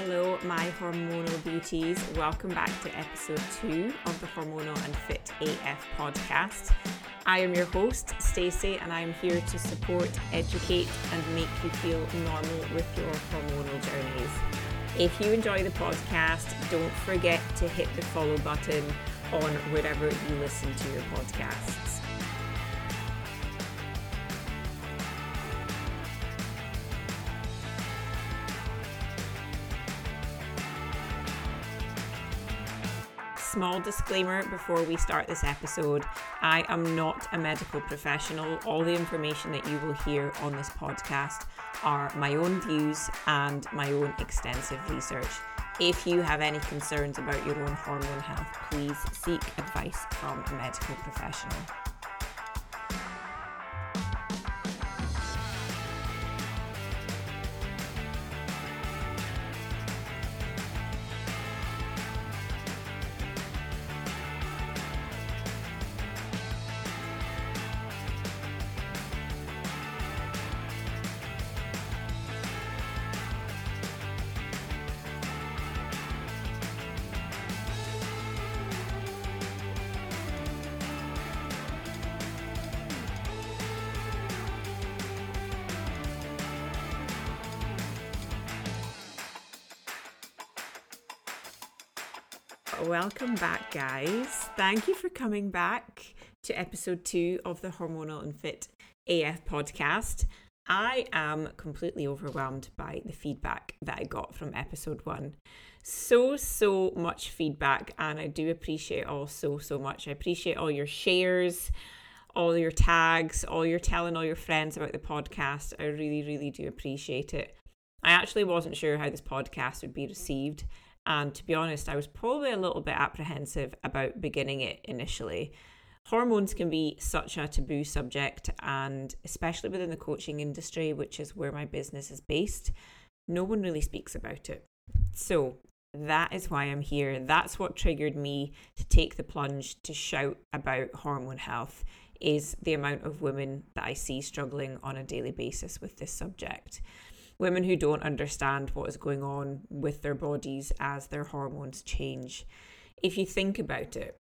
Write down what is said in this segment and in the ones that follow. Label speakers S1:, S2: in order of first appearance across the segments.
S1: Hello, my hormonal beauties. Welcome back to episode two of the Hormonal and Fit AF podcast. I am your host, Stacey, and I am here to support, educate, and make you feel normal with your hormonal journeys. If you enjoy the podcast, don't forget to hit the follow button on wherever you listen to your podcasts. Small disclaimer before we start this episode I am not a medical professional. All the information that you will hear on this podcast are my own views and my own extensive research. If you have any concerns about your own hormone health, please seek advice from a medical professional. Welcome back, guys. Thank you for coming back to episode two of the Hormonal and Fit AF podcast. I am completely overwhelmed by the feedback that I got from episode one. So, so much feedback, and I do appreciate all so, so much. I appreciate all your shares, all your tags, all your telling all your friends about the podcast. I really, really do appreciate it. I actually wasn't sure how this podcast would be received. And to be honest, I was probably a little bit apprehensive about beginning it initially. Hormones can be such a taboo subject, and especially within the coaching industry, which is where my business is based, no one really speaks about it. So, that is why I'm here. That's what triggered me to take the plunge to shout about hormone health is the amount of women that I see struggling on a daily basis with this subject women who don't understand what is going on with their bodies as their hormones change. If you think about it,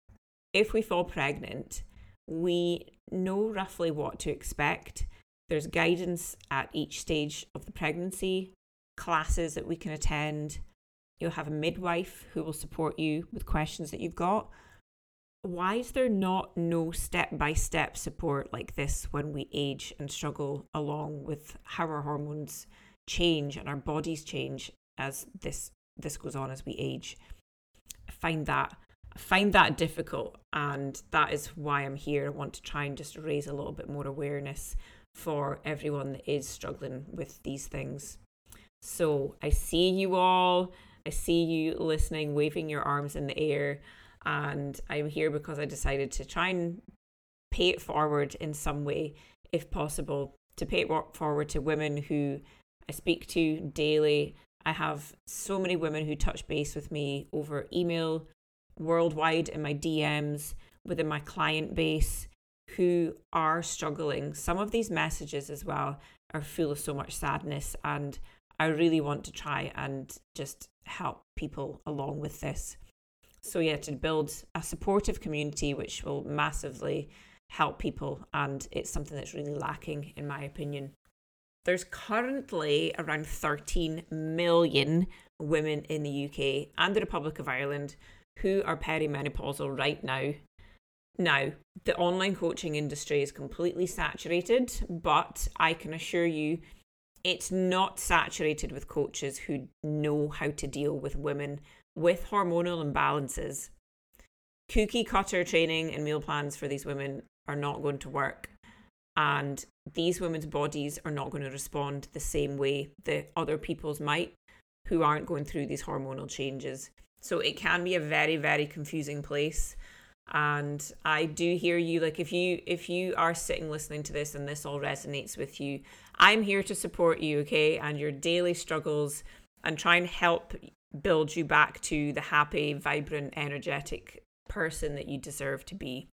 S1: if we fall pregnant, we know roughly what to expect. There's guidance at each stage of the pregnancy, classes that we can attend. You'll have a midwife who will support you with questions that you've got. Why is there not no step by step support like this when we age and struggle along with how our hormones change and our bodies change as this this goes on as we age. I find that I find that difficult and that is why I'm here. I want to try and just raise a little bit more awareness for everyone that is struggling with these things. So I see you all. I see you listening, waving your arms in the air. And I'm here because I decided to try and pay it forward in some way, if possible, to pay it forward to women who I speak to daily. I have so many women who touch base with me over email, worldwide in my DMs, within my client base who are struggling. Some of these messages as well are full of so much sadness, and I really want to try and just help people along with this. So, yeah, to build a supportive community which will massively help people, and it's something that's really lacking, in my opinion. There's currently around 13 million women in the UK and the Republic of Ireland who are perimenopausal right now. Now, the online coaching industry is completely saturated, but I can assure you it's not saturated with coaches who know how to deal with women with hormonal imbalances. Cookie cutter training and meal plans for these women are not going to work and these women's bodies are not going to respond the same way that other people's might who aren't going through these hormonal changes. So it can be a very very confusing place. And i do hear you like if you if you are sitting listening to this and this all resonates with you i'm here to support you okay? And your daily struggles and try and help build you back to the happy vibrant energetic person that you deserve to be.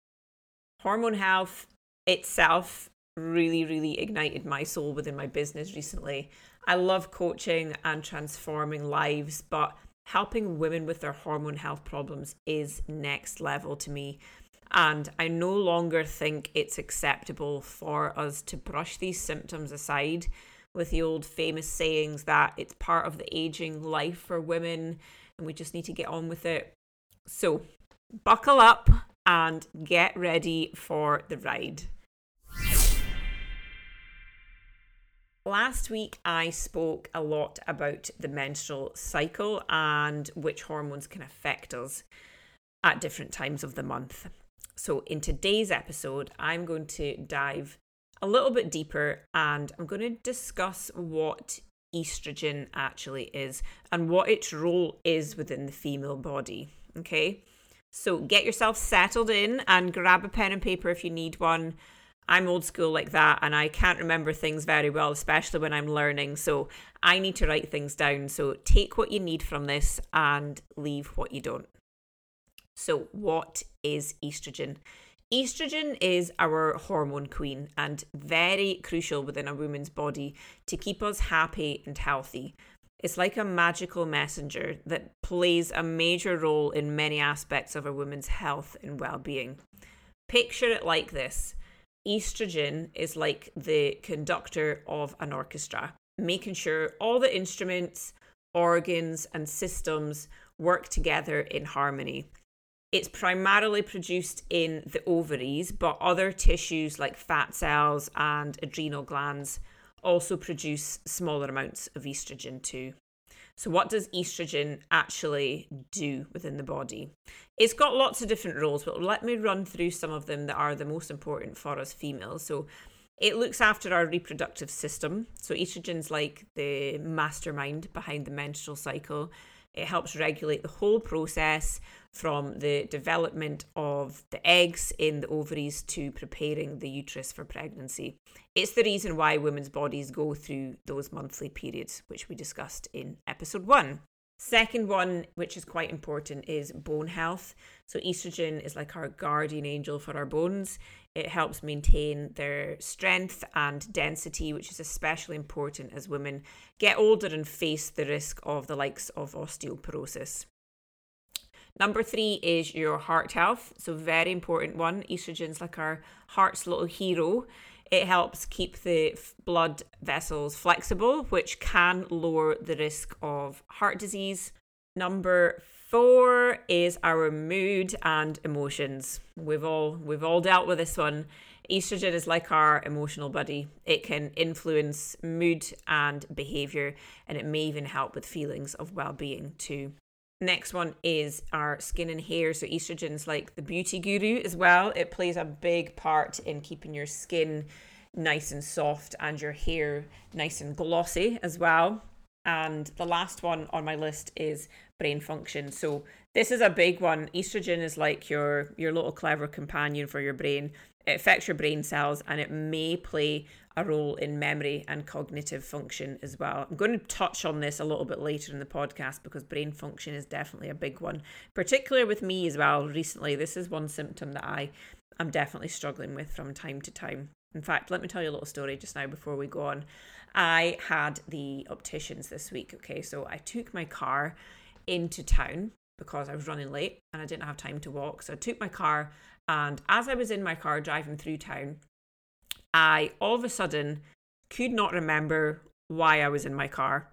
S1: Hormone health itself really, really ignited my soul within my business recently. I love coaching and transforming lives, but helping women with their hormone health problems is next level to me. And I no longer think it's acceptable for us to brush these symptoms aside with the old famous sayings that it's part of the aging life for women and we just need to get on with it. So, buckle up and get ready for the ride. Last week, I spoke a lot about the menstrual cycle and which hormones can affect us at different times of the month. So, in today's episode, I'm going to dive a little bit deeper and I'm going to discuss what estrogen actually is and what its role is within the female body. Okay, so get yourself settled in and grab a pen and paper if you need one. I'm old school like that and I can't remember things very well, especially when I'm learning. So I need to write things down. So take what you need from this and leave what you don't. So, what is estrogen? Estrogen is our hormone queen and very crucial within a woman's body to keep us happy and healthy. It's like a magical messenger that plays a major role in many aspects of a woman's health and well being. Picture it like this estrogen is like the conductor of an orchestra, making sure all the instruments, organs, and systems work together in harmony. It's primarily produced in the ovaries, but other tissues like fat cells and adrenal glands also produce smaller amounts of estrogen too. So, what does estrogen actually do within the body? It's got lots of different roles, but let me run through some of them that are the most important for us females. So, it looks after our reproductive system. So, estrogen's like the mastermind behind the menstrual cycle. It helps regulate the whole process from the development of the eggs in the ovaries to preparing the uterus for pregnancy. It's the reason why women's bodies go through those monthly periods, which we discussed in episode one. Second one, which is quite important, is bone health. So, estrogen is like our guardian angel for our bones. It helps maintain their strength and density, which is especially important as women get older and face the risk of the likes of osteoporosis. Number three is your heart health. So, very important one. Estrogen's like our heart's little hero. It helps keep the blood vessels flexible, which can lower the risk of heart disease. Number four is our mood and emotions. We've all we've all dealt with this one. Estrogen is like our emotional buddy. It can influence mood and behavior, and it may even help with feelings of well-being too. Next one is our skin and hair. So estrogen's like the beauty guru as well. It plays a big part in keeping your skin nice and soft and your hair nice and glossy as well. And the last one on my list is brain function. So this is a big one. Estrogen is like your your little clever companion for your brain. It affects your brain cells and it may play a role in memory and cognitive function as well. I'm going to touch on this a little bit later in the podcast because brain function is definitely a big one, particularly with me as well. Recently, this is one symptom that I am definitely struggling with from time to time. In fact, let me tell you a little story just now before we go on. I had the opticians this week. Okay, so I took my car into town because I was running late and I didn't have time to walk. So I took my car, and as I was in my car driving through town, I all of a sudden could not remember why I was in my car.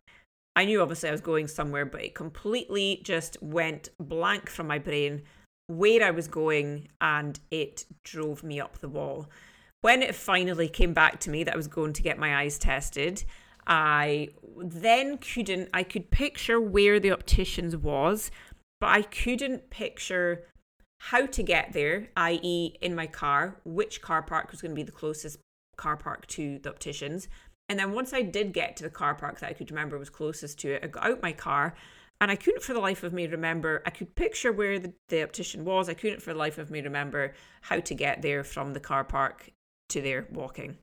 S1: I knew obviously I was going somewhere, but it completely just went blank from my brain where I was going and it drove me up the wall. When it finally came back to me that I was going to get my eyes tested, I then couldn't, I could picture where the opticians was, but I couldn't picture how to get there, i.e., in my car, which car park was going to be the closest car park to the opticians. And then once I did get to the car park that I could remember was closest to it, I got out my car and I couldn't for the life of me remember. I could picture where the, the optician was. I couldn't for the life of me remember how to get there from the car park to there walking.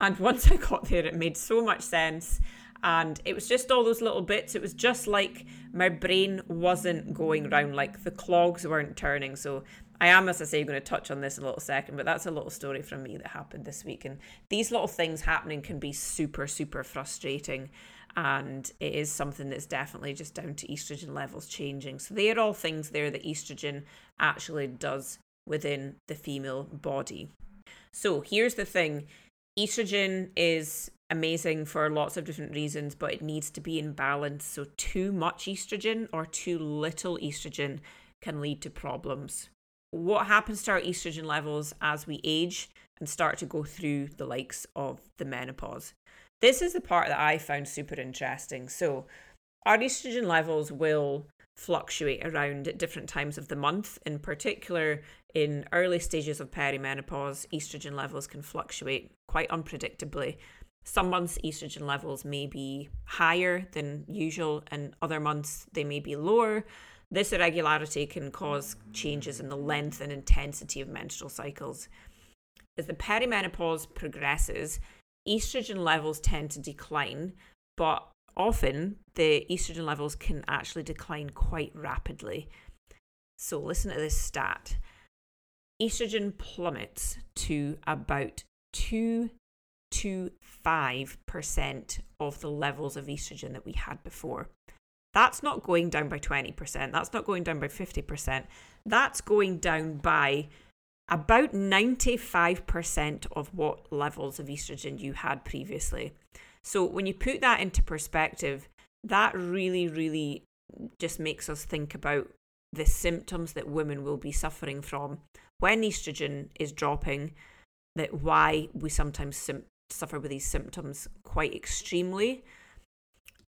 S1: And once I got there, it made so much sense. And it was just all those little bits. It was just like my brain wasn't going round, like the clogs weren't turning. So I am, as I say, going to touch on this in a little second, but that's a little story from me that happened this week. And these little things happening can be super, super frustrating. And it is something that's definitely just down to estrogen levels changing. So they are all things there that estrogen actually does within the female body. So here's the thing estrogen is amazing for lots of different reasons, but it needs to be in balance. So, too much estrogen or too little estrogen can lead to problems. What happens to our estrogen levels as we age and start to go through the likes of the menopause? This is the part that I found super interesting. So, our estrogen levels will fluctuate around at different times of the month. In particular, in early stages of perimenopause, estrogen levels can fluctuate quite unpredictably. Some months, estrogen levels may be higher than usual, and other months, they may be lower. This irregularity can cause changes in the length and intensity of menstrual cycles. As the perimenopause progresses, estrogen levels tend to decline, but often the estrogen levels can actually decline quite rapidly. So, listen to this stat estrogen plummets to about 2 to 5% of the levels of estrogen that we had before. That's not going down by 20%. That's not going down by 50%. That's going down by about 95% of what levels of estrogen you had previously. So when you put that into perspective, that really, really just makes us think about the symptoms that women will be suffering from when estrogen is dropping, that why we sometimes sim- suffer with these symptoms quite extremely.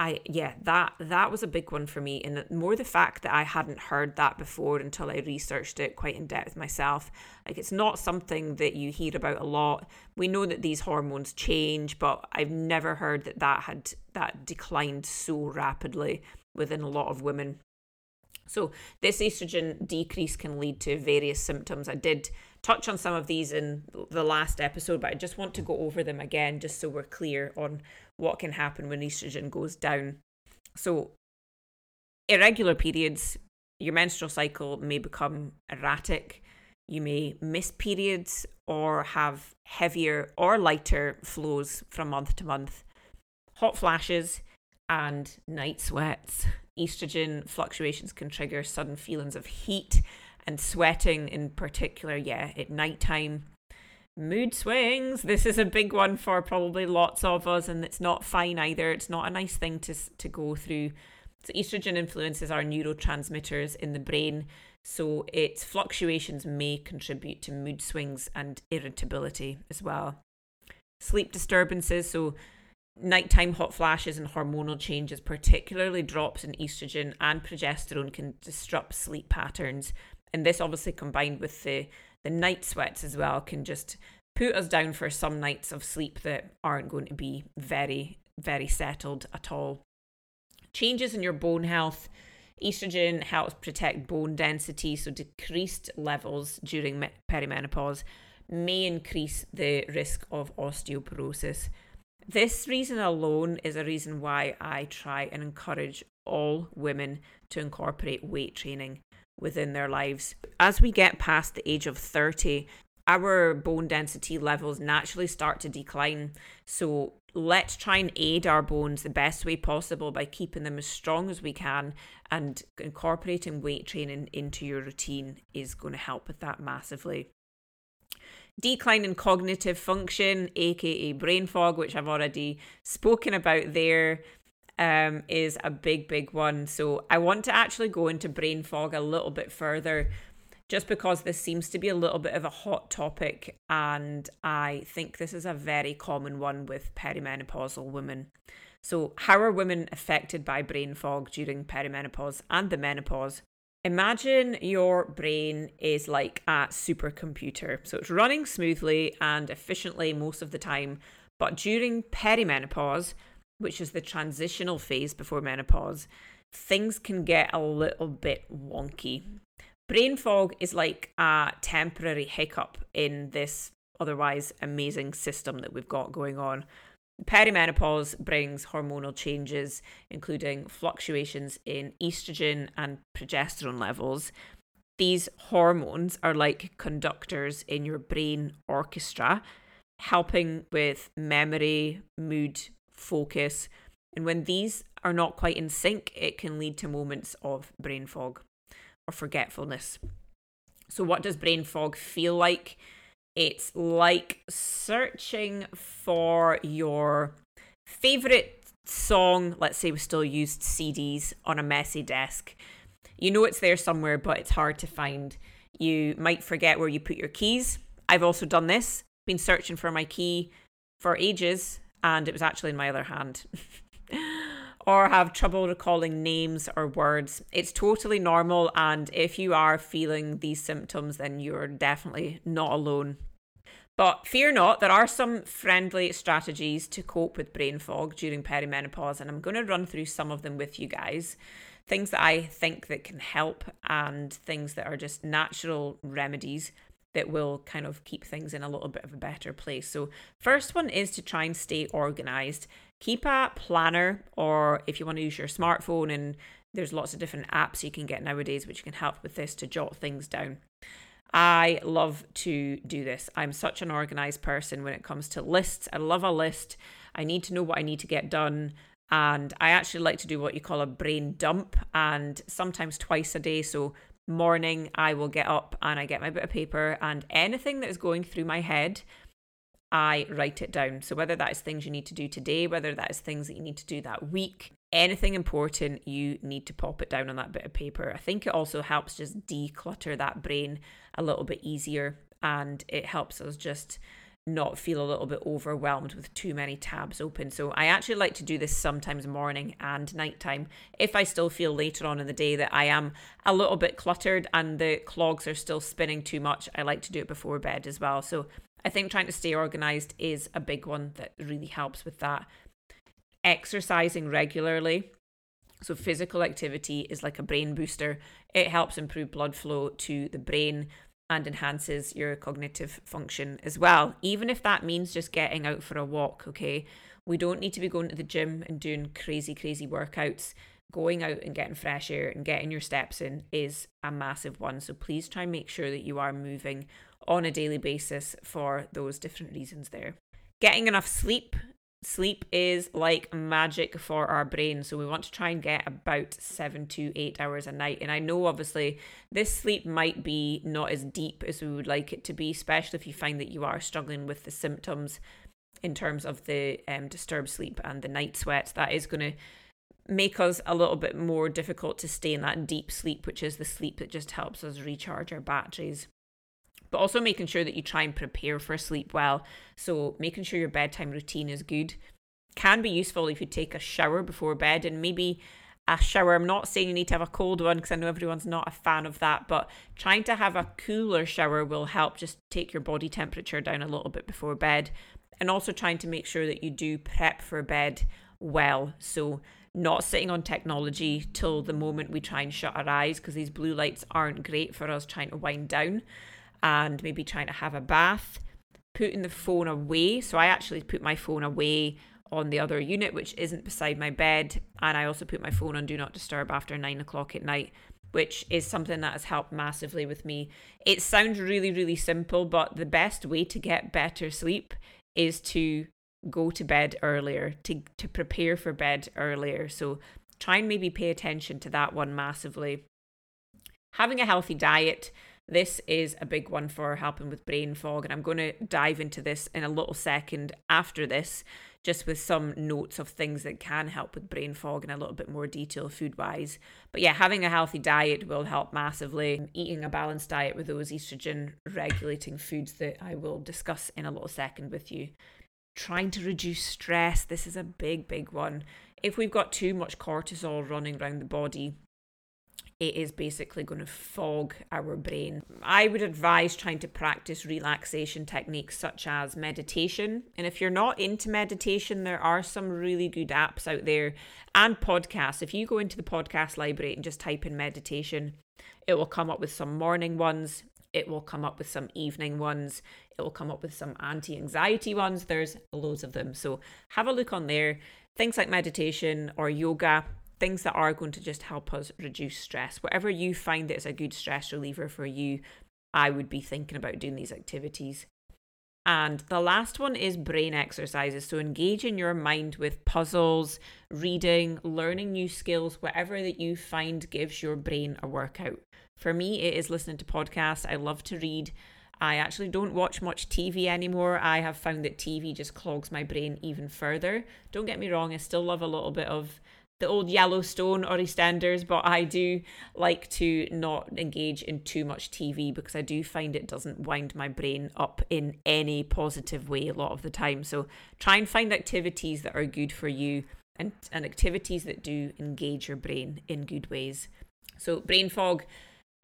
S1: I yeah, that that was a big one for me, and more the fact that I hadn't heard that before until I researched it quite in depth myself. Like it's not something that you hear about a lot. We know that these hormones change, but I've never heard that that had that declined so rapidly within a lot of women. So this estrogen decrease can lead to various symptoms. I did touch on some of these in the last episode, but I just want to go over them again just so we're clear on what can happen when estrogen goes down. So, irregular periods, your menstrual cycle may become erratic. You may miss periods or have heavier or lighter flows from month to month. Hot flashes and night sweats. Estrogen fluctuations can trigger sudden feelings of heat and sweating in particular, yeah, at nighttime. Mood swings. This is a big one for probably lots of us, and it's not fine either. It's not a nice thing to, to go through. So, estrogen influences our neurotransmitters in the brain, so its fluctuations may contribute to mood swings and irritability as well. Sleep disturbances, so nighttime hot flashes and hormonal changes, particularly drops in estrogen and progesterone, can disrupt sleep patterns and this obviously combined with the the night sweats as well can just put us down for some nights of sleep that aren't going to be very very settled at all. Changes in your bone health. Estrogen helps protect bone density so decreased levels during perimenopause may increase the risk of osteoporosis. This reason alone is a reason why I try and encourage all women to incorporate weight training within their lives. As we get past the age of 30, our bone density levels naturally start to decline. So let's try and aid our bones the best way possible by keeping them as strong as we can and incorporating weight training into your routine is going to help with that massively. Decline in cognitive function, aka brain fog, which I've already spoken about there um, is a big, big one. So I want to actually go into brain fog a little bit further just because this seems to be a little bit of a hot topic. And I think this is a very common one with perimenopausal women. So, how are women affected by brain fog during perimenopause and the menopause? Imagine your brain is like a supercomputer. So, it's running smoothly and efficiently most of the time. But during perimenopause, which is the transitional phase before menopause, things can get a little bit wonky. Brain fog is like a temporary hiccup in this otherwise amazing system that we've got going on. Perimenopause brings hormonal changes, including fluctuations in estrogen and progesterone levels. These hormones are like conductors in your brain orchestra, helping with memory, mood, focus. And when these are not quite in sync, it can lead to moments of brain fog or forgetfulness. So, what does brain fog feel like? It's like searching for your favorite song. Let's say we still used CDs on a messy desk. You know it's there somewhere, but it's hard to find. You might forget where you put your keys. I've also done this, been searching for my key for ages, and it was actually in my other hand. or have trouble recalling names or words. It's totally normal, and if you are feeling these symptoms, then you're definitely not alone. But fear not, there are some friendly strategies to cope with brain fog during perimenopause, and I'm going to run through some of them with you guys. Things that I think that can help, and things that are just natural remedies that will kind of keep things in a little bit of a better place. So, first one is to try and stay organized. Keep a planner, or if you want to use your smartphone, and there's lots of different apps you can get nowadays which can help with this to jot things down. I love to do this. I'm such an organized person when it comes to lists. I love a list. I need to know what I need to get done. And I actually like to do what you call a brain dump, and sometimes twice a day. So morning, I will get up and I get my bit of paper, and anything that is going through my head, I write it down. So, whether that is things you need to do today, whether that is things that you need to do that week, anything important, you need to pop it down on that bit of paper. I think it also helps just declutter that brain a little bit easier and it helps us just not feel a little bit overwhelmed with too many tabs open. So I actually like to do this sometimes morning and nighttime. If I still feel later on in the day that I am a little bit cluttered and the clogs are still spinning too much, I like to do it before bed as well. So I think trying to stay organized is a big one that really helps with that. Exercising regularly. So, physical activity is like a brain booster. It helps improve blood flow to the brain, and enhances your cognitive function as well, even if that means just getting out for a walk, okay? We don't need to be going to the gym and doing crazy, crazy workouts. Going out and getting fresh air and getting your steps in is a massive one. So please try and make sure that you are moving on a daily basis for those different reasons there. Getting enough sleep sleep is like magic for our brain. So we want to try and get about seven to eight hours a night. And I know obviously this sleep might be not as deep as we would like it to be, especially if you find that you are struggling with the symptoms in terms of the um, disturbed sleep and the night sweats. That is going to make us a little bit more difficult to stay in that deep sleep, which is the sleep that just helps us recharge our batteries but also making sure that you try and prepare for sleep well. So, making sure your bedtime routine is good can be useful if you take a shower before bed and maybe a shower. I'm not saying you need to have a cold one because I know everyone's not a fan of that, but trying to have a cooler shower will help just take your body temperature down a little bit before bed. And also trying to make sure that you do prep for bed well. So, not sitting on technology till the moment we try and shut our eyes because these blue lights aren't great for us trying to wind down and maybe trying to have a bath, putting the phone away. So I actually put my phone away on the other unit, which isn't beside my bed. And I also put my phone on Do Not Disturb after nine o'clock at night, which is something that has helped massively with me. It sounds really, really simple, but the best way to get better sleep is to go to bed earlier, to, to prepare for bed earlier. So try and maybe pay attention to that one massively. Having a healthy diet this is a big one for helping with brain fog, and I'm going to dive into this in a little second after this, just with some notes of things that can help with brain fog in a little bit more detail food wise. But yeah, having a healthy diet will help massively. Eating a balanced diet with those estrogen regulating foods that I will discuss in a little second with you. Trying to reduce stress, this is a big, big one. If we've got too much cortisol running around the body, it is basically going to fog our brain. I would advise trying to practice relaxation techniques such as meditation. And if you're not into meditation, there are some really good apps out there and podcasts. If you go into the podcast library and just type in meditation, it will come up with some morning ones. It will come up with some evening ones. It will come up with some anti anxiety ones. There's loads of them. So have a look on there. Things like meditation or yoga things that are going to just help us reduce stress. Whatever you find that is a good stress reliever for you, I would be thinking about doing these activities. And the last one is brain exercises. So engage in your mind with puzzles, reading, learning new skills, whatever that you find gives your brain a workout. For me, it is listening to podcasts. I love to read. I actually don't watch much TV anymore. I have found that TV just clogs my brain even further. Don't get me wrong, I still love a little bit of the old Yellowstone or EastEnders, but I do like to not engage in too much TV because I do find it doesn't wind my brain up in any positive way a lot of the time. So try and find activities that are good for you and, and activities that do engage your brain in good ways. So brain fog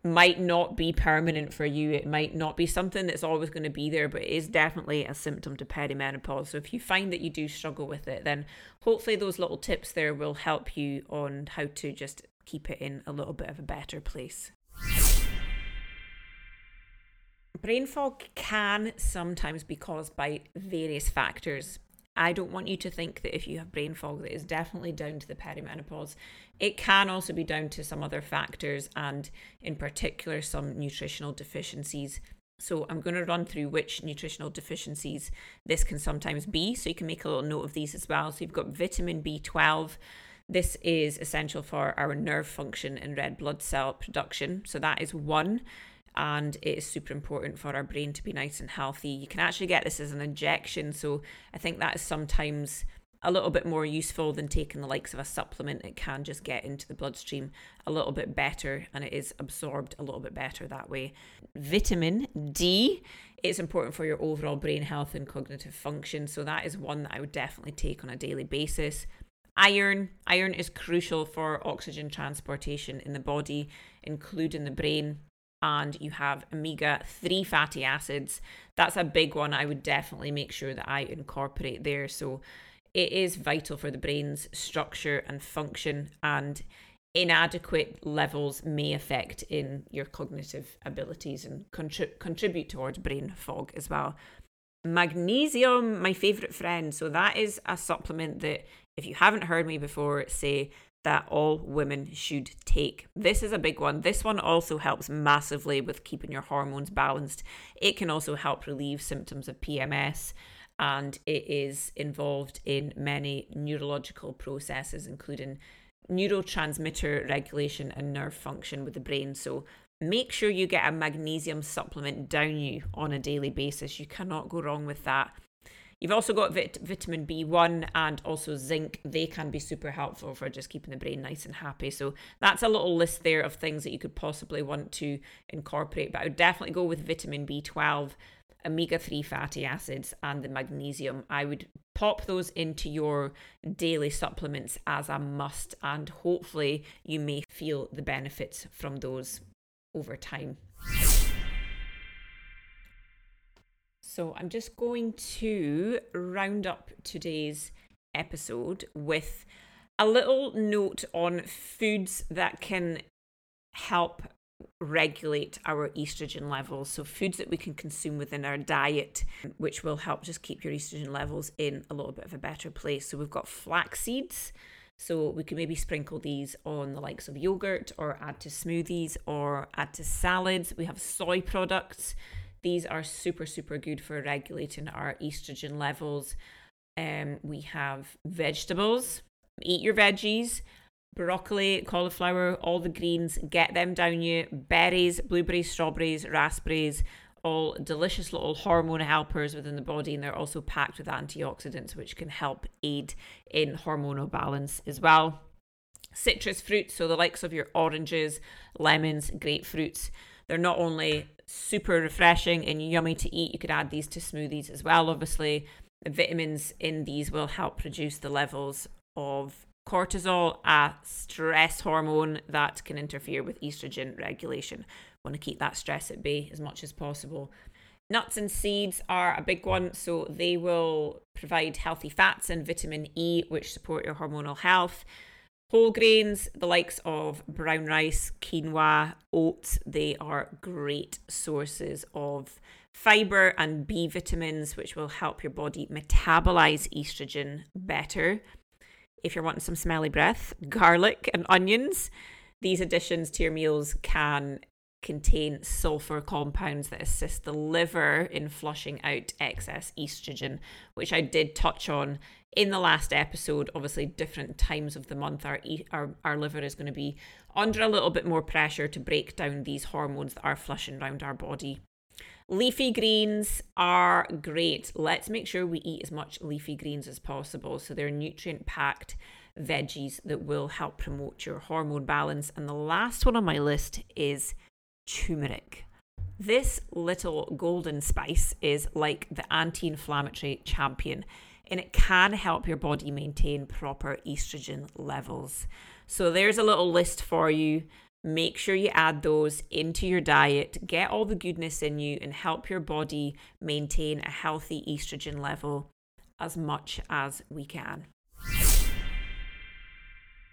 S1: might not be permanent for you. It might not be something that's always going to be there, but it is definitely a symptom to perimenopause. So if you find that you do struggle with it, then hopefully those little tips there will help you on how to just keep it in a little bit of a better place. Brain fog can sometimes be caused by various factors. I don't want you to think that if you have brain fog, that is definitely down to the perimenopause. It can also be down to some other factors, and in particular, some nutritional deficiencies. So, I'm going to run through which nutritional deficiencies this can sometimes be. So, you can make a little note of these as well. So, you've got vitamin B12. This is essential for our nerve function and red blood cell production. So, that is one and it is super important for our brain to be nice and healthy. You can actually get this as an injection, so I think that is sometimes a little bit more useful than taking the likes of a supplement. It can just get into the bloodstream a little bit better and it is absorbed a little bit better that way. Vitamin D is important for your overall brain health and cognitive function, so that is one that I would definitely take on a daily basis. Iron, iron is crucial for oxygen transportation in the body, including the brain and you have omega 3 fatty acids. That's a big one. I would definitely make sure that I incorporate there. So it is vital for the brain's structure and function, and inadequate levels may affect in your cognitive abilities and contri- contribute towards brain fog as well. Magnesium, my favorite friend. So that is a supplement that if you haven't heard me before say that all women should take. This is a big one. This one also helps massively with keeping your hormones balanced. It can also help relieve symptoms of PMS and it is involved in many neurological processes, including neurotransmitter regulation and nerve function with the brain. So make sure you get a magnesium supplement down you on a daily basis. You cannot go wrong with that. You've also got vit- vitamin B1 and also zinc. They can be super helpful for just keeping the brain nice and happy. So that's a little list there of things that you could possibly want to incorporate. But I would definitely go with vitamin B12, omega 3 fatty acids, and the magnesium. I would pop those into your daily supplements as a must, and hopefully you may feel the benefits from those over time. So I'm just going to round up today's episode with a little note on foods that can help regulate our estrogen levels. So, foods that we can consume within our diet, which will help just keep your estrogen levels in a little bit of a better place. So, we've got flax seeds. So, we can maybe sprinkle these on the likes of yogurt or add to smoothies or add to salads. We have soy products. These are super, super good for regulating our estrogen levels. Um, we have vegetables, eat your veggies, broccoli, cauliflower, all the greens, get them down you. Berries, blueberries, strawberries, raspberries, all delicious little hormone helpers within the body, and they're also packed with antioxidants, which can help aid in hormonal balance as well. Citrus fruits, so the likes of your oranges, lemons, grapefruits, they're not only super refreshing and yummy to eat. You could add these to smoothies as well. Obviously, the vitamins in these will help reduce the levels of cortisol, a stress hormone that can interfere with estrogen regulation. Want to keep that stress at bay as much as possible. Nuts and seeds are a big one, so they will provide healthy fats and vitamin E, which support your hormonal health. Whole grains, the likes of brown rice, quinoa, oats, they are great sources of fiber and B vitamins, which will help your body metabolize estrogen better. if you're wanting some smelly breath, garlic and onions. These additions to your meals can contain sulfur compounds that assist the liver in flushing out excess estrogen, which I did touch on in the last episode. Obviously, different times of the month, our, our, our liver is going to be under a little bit more pressure to break down these hormones that are flushing around our body. Leafy greens are great. Let's make sure we eat as much leafy greens as possible. So they're nutrient packed veggies that will help promote your hormone balance. And the last one on my list is turmeric. This little golden spice is like the anti inflammatory champion and it can help your body maintain proper estrogen levels. So, there's a little list for you. Make sure you add those into your diet, get all the goodness in you, and help your body maintain a healthy estrogen level as much as we can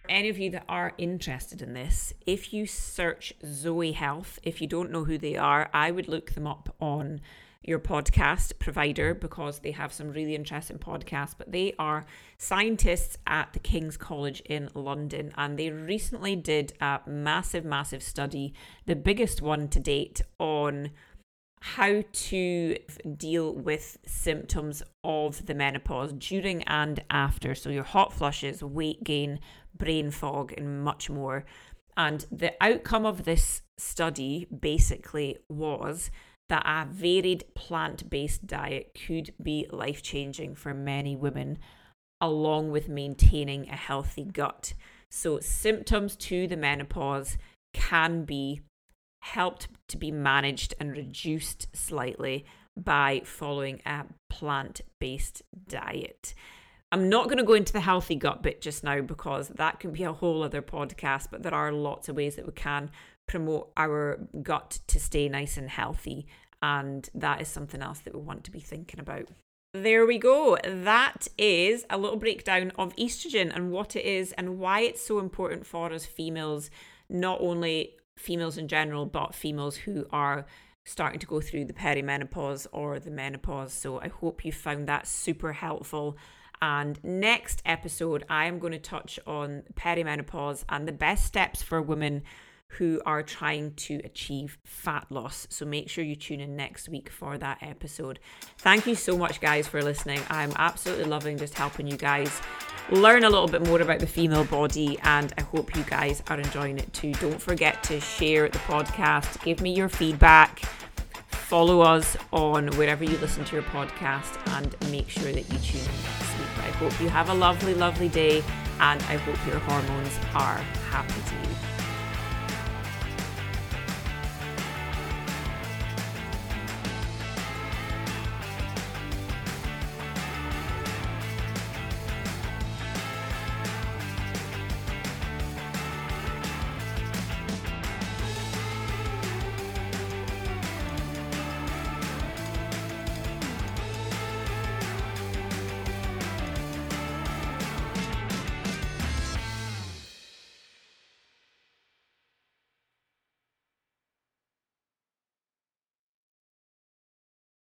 S1: any of you that are interested in this, if you search Zoe Health, if you don't know who they are, I would look them up on your podcast provider because they have some really interesting podcasts. But they are scientists at the King's College in London, and they recently did a massive, massive study, the biggest one to date, on how to deal with symptoms of the menopause during and after. So, your hot flushes, weight gain, brain fog, and much more. And the outcome of this study basically was that a varied plant based diet could be life changing for many women, along with maintaining a healthy gut. So, symptoms to the menopause can be helped to be managed and reduced slightly by following a plant based diet. I'm not going to go into the healthy gut bit just now because that can be a whole other podcast, but there are lots of ways that we can promote our gut to stay nice and healthy. And that is something else that we want to be thinking about. There we go. That is a little breakdown of estrogen and what it is and why it's so important for us females, not only females in general, but females who are starting to go through the perimenopause or the menopause. So I hope you found that super helpful. And next episode, I am going to touch on perimenopause and the best steps for women who are trying to achieve fat loss. So make sure you tune in next week for that episode. Thank you so much, guys, for listening. I'm absolutely loving just helping you guys learn a little bit more about the female body, and I hope you guys are enjoying it too. Don't forget to share the podcast, give me your feedback. Follow us on wherever you listen to your podcast and make sure that you tune in next week. I hope you have a lovely, lovely day and I hope your hormones are happy to you.